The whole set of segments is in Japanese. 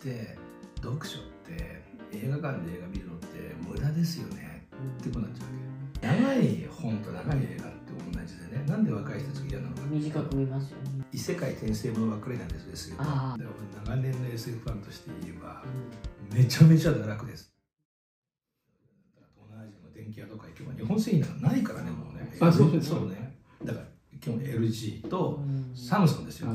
って読書って映画館で映画見るのって無駄ですよね。ってことになっちゃうわけ。長い本と長い映画って同じでね。なんで若い人たちが嫌なのか。短く見ますよね、異世界転生ものばっかりなんですよ SF あだから長年の SF ファンとして言えばめちゃめちゃ堕落です。東南アジアの電気屋とか行けば日本製品なんかないからねもうね。あそう。ですそうね。だから基本 LG とうんサムソンですよ、う。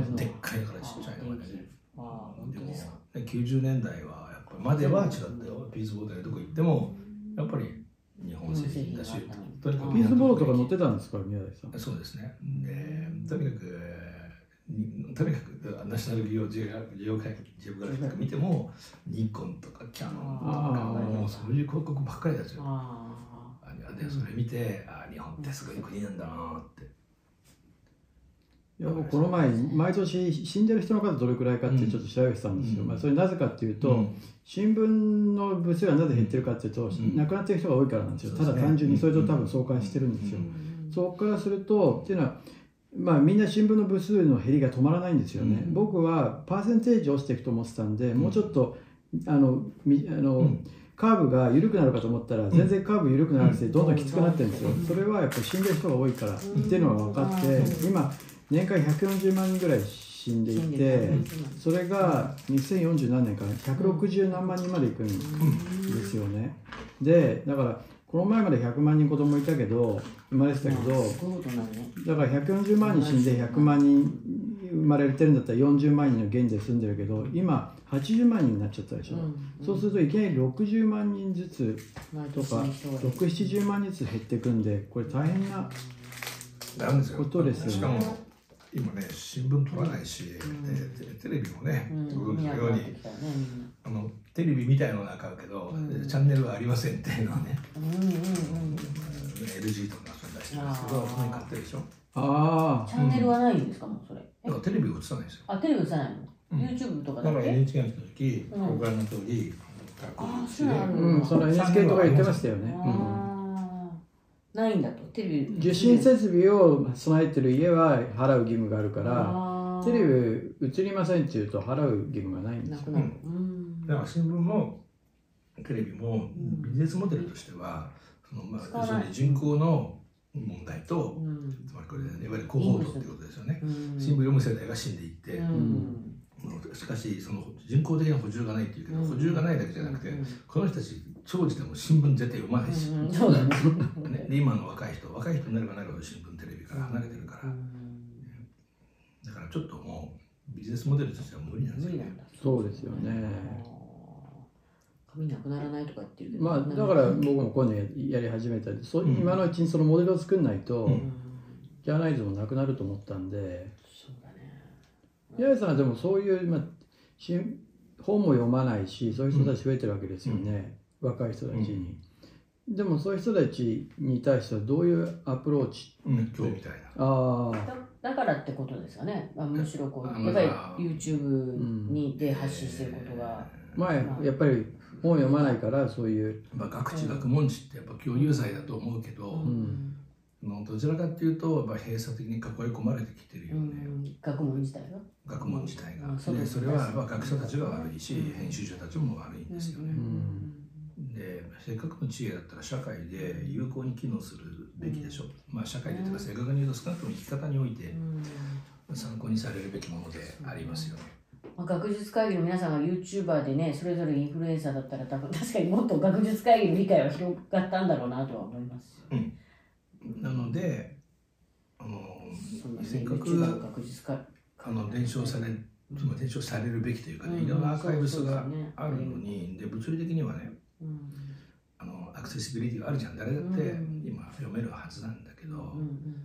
ですでっかいのからちっちゃいのまでねああ本でも当ですか。ね90年代はやっぱまでは違ったよ。ピースボードでどこ行ってもやっぱり日本製品だしとにかくピースボールとか乗ってたんですか宮台さん？そうですね。でとにかくにとにかくナショナル美容ジオジオグラフィック見てもニコンとかキャノンとかもうそういう広告ばっかりですよ。ああでそれ見てあ日本ってすごい国なんだなっていや僕この前毎年死んでる人の数どれくらいかってちょっと調べてたんですよ、うん。まあ、それなぜかっていうと、うん。新聞の部数がなぜ減ってるかっていうと、ん。亡くなってる人が多いからなんですよ。ただ単純にそれと多分相関してるんですよ、うん。そこからするとっていうのはまあみんな新聞の部数の減りが止まらないんですよね、うん。僕はパーセンテージ落ちていくと思ってたんで、もうちょっとあのみあの、うん。カーブが緩くなるかと思ったら全然カーブ緩くならなくてどんどんきつくなってるんですよ、それはやっぱり死んでる人が多いからっていうのが分かって、うん。今年間140万人ぐらい死んでいて、それが2040何年か160何万人までいくんですよね。でだからこの前まで100万人子供いたけど生まれてたけどだから140万人死んで100万人生まれてるんだったら40万人の現在住んでるけど今80万人になっちゃったでしょ、そうするといきなり60万人ずつとか670万人ずつ減っていくんでこれ大変なことですよね今ね新聞取らないし、でテテレビもね、ご存知のようにあのテレビみたいのは買うけど、チャンネルはありませんっていうのはね、LG とかそう出してるんですけどそこに買ってるでしょ？あチャンネルはないんですか？もうそれ。だからテレビ映さないですよ。あテレビ映さないの？うん。YouTube とかだからだけ NHK が来た時、うん。ご覧の通りあそうなあのうん。その NHK とか言ってましたよね、うんないんだとテレビ。受信設備を備えてる家は払う義務があるからテレビ映りませんっていうと払う義務がないんですよ。なくなるうん。だから新聞もテレビもビジネスモデルとしては、そのまあ、要するに人口の問題と、うん。つまりこれ、いわゆる広報度っていうことですよね。うん。新聞読む世代が死んでいって、うん。しかしその人口的な補充がないっていうけど、補充がないだけじゃなくて、うん。この人たち長寿でも新聞絶対読まないし、うんそうだね。ね、で今の若い人若い人になればなるほど新聞テレビから離れてるから、だからちょっともうビジネスモデルとしては無理なんですよね。そうですよね。髪なくならないとか言ってるけど。まあだから僕もこういうのやり始めたりそううん。今のうちにそのモデルを作んないと、うん。ジャーナリズムなくなると思ったんで。そうだね。宮根さんはでもそういう、まあ、し本も読まないしそういう人たち増えてるわけですよね、若い人たちに、でもそういう人たちに対してはどういうアプローチうん、今日みたいな。ああだだからってことですかね、まあ、むしろこあうやっぱりまあ YouTube にで発信してることが、前やっぱり本を読まないからそういう、まあ、学知学問知ってやっぱ共有罪だと思うけど、うん。のどちらかっていうとやっぱ閉鎖的に囲い込まれてきてるようね、ん、学問自体が。学問自体が、うんそうでそれはまあ学者たちが悪いし、編集者たちも悪いんですよね、でせっかくの知恵だったら社会で有効に機能するべきでしょ。う、まあ社会でというか正確に言うと少なくとも生き方において参考にされるべきものでありますよね、まあ、学術会議の皆さんが YouTuber でねそれぞれインフルエンサーだったら多分確かにもっと学術会議の理解は広がったんだろうなとは思いますよね。なのであのせっかく学術会あの伝承され伝承されるべきというかね、うん。いろんなアーカイブスがあるのに、で物理的にはねうんあのアクセシビリティがあるじゃん。誰だってうん。今読めるはずなんだけど、うん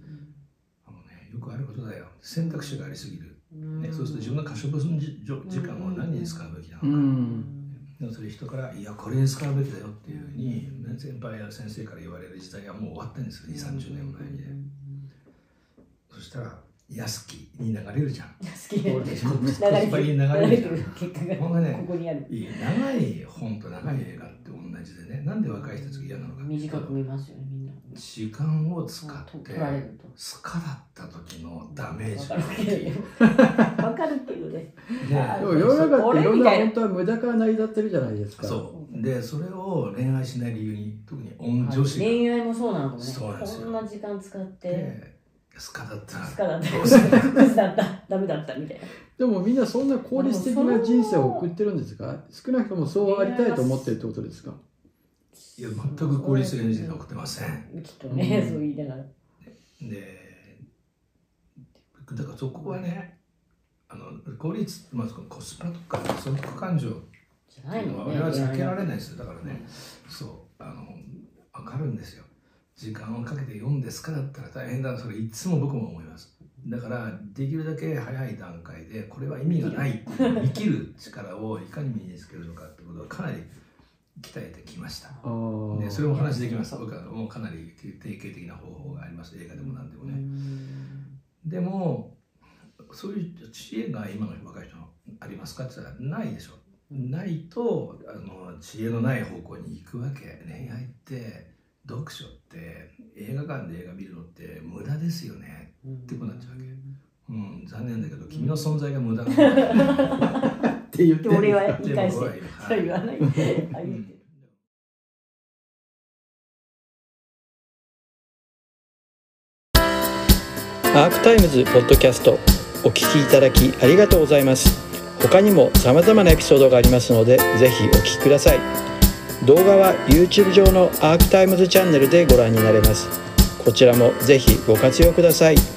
あのね、よくあることだよ。選択肢がありすぎる、うん。ね、そうすると自分の可処分時時間を何に使うべきなのか、うん。でもそれ人から「いやこれに使うべきだよ」っていうふうに先輩や先生から言われる時代はもう終わってるんですよ。2 3 0年前に。ねそしたら安きに流れるじゃん。好き流れでコスパに流れるじゃん。結果がほんがねここにある。いい長い本と長い映画って同じでね。なんで若い人たちが嫌なのか短く見ますよねみんな。時間を使って取られると。スカだった時のダメージわかるけどわかるけどね。でも世の中っていろんな本当は無駄から成り立ってるじゃないですか。そう。でそれを恋愛しない理由に特に御女子が。恋愛もそうなのかもね。そうなんですよ。こんな時間使って。でスカだったら。スカだった。どうするクズだったダメだったみたいな。でもみんなそんな効率的な人生を送ってるんですか？少なくともそうありたいと思ってるってことですか？いや全く効率的な人生送ってません。きっとね、うん。そう言いながら。でだからそこはねあの効率、まあ、コスパとか損得感情じゃないのね我々は避けられないですよ。だからねそうあの分かるんですよ時間をかけて読んですかだったら大変だなそれいつも僕も思います。だからできるだけ早い段階でこれは意味がない生きる力をいかに身につけるのかってことはかなり鍛えてきました。でそれもお話できます。僕はもうかなり定型的な方法があります。映画でも何でもね、でもそういう知恵が今の若い人ありますかって言ったらないでしょ。ないとあの知恵のない方向に行くわけ恋愛って読書館で映画見るのって無駄ですよね。ってこうなっちゃうわけ。うん。残念だけど君の存在が無駄なのって言ってで俺は言い返してそれ言わない。アークタイムズポッドキャストお聞きいただきありがとうございます。他にも様々なエピソードがありますのでぜひお聞きください。動画は YouTube 上のアークタイムズチャンネルでご覧になれますこちらもぜひご活用ください。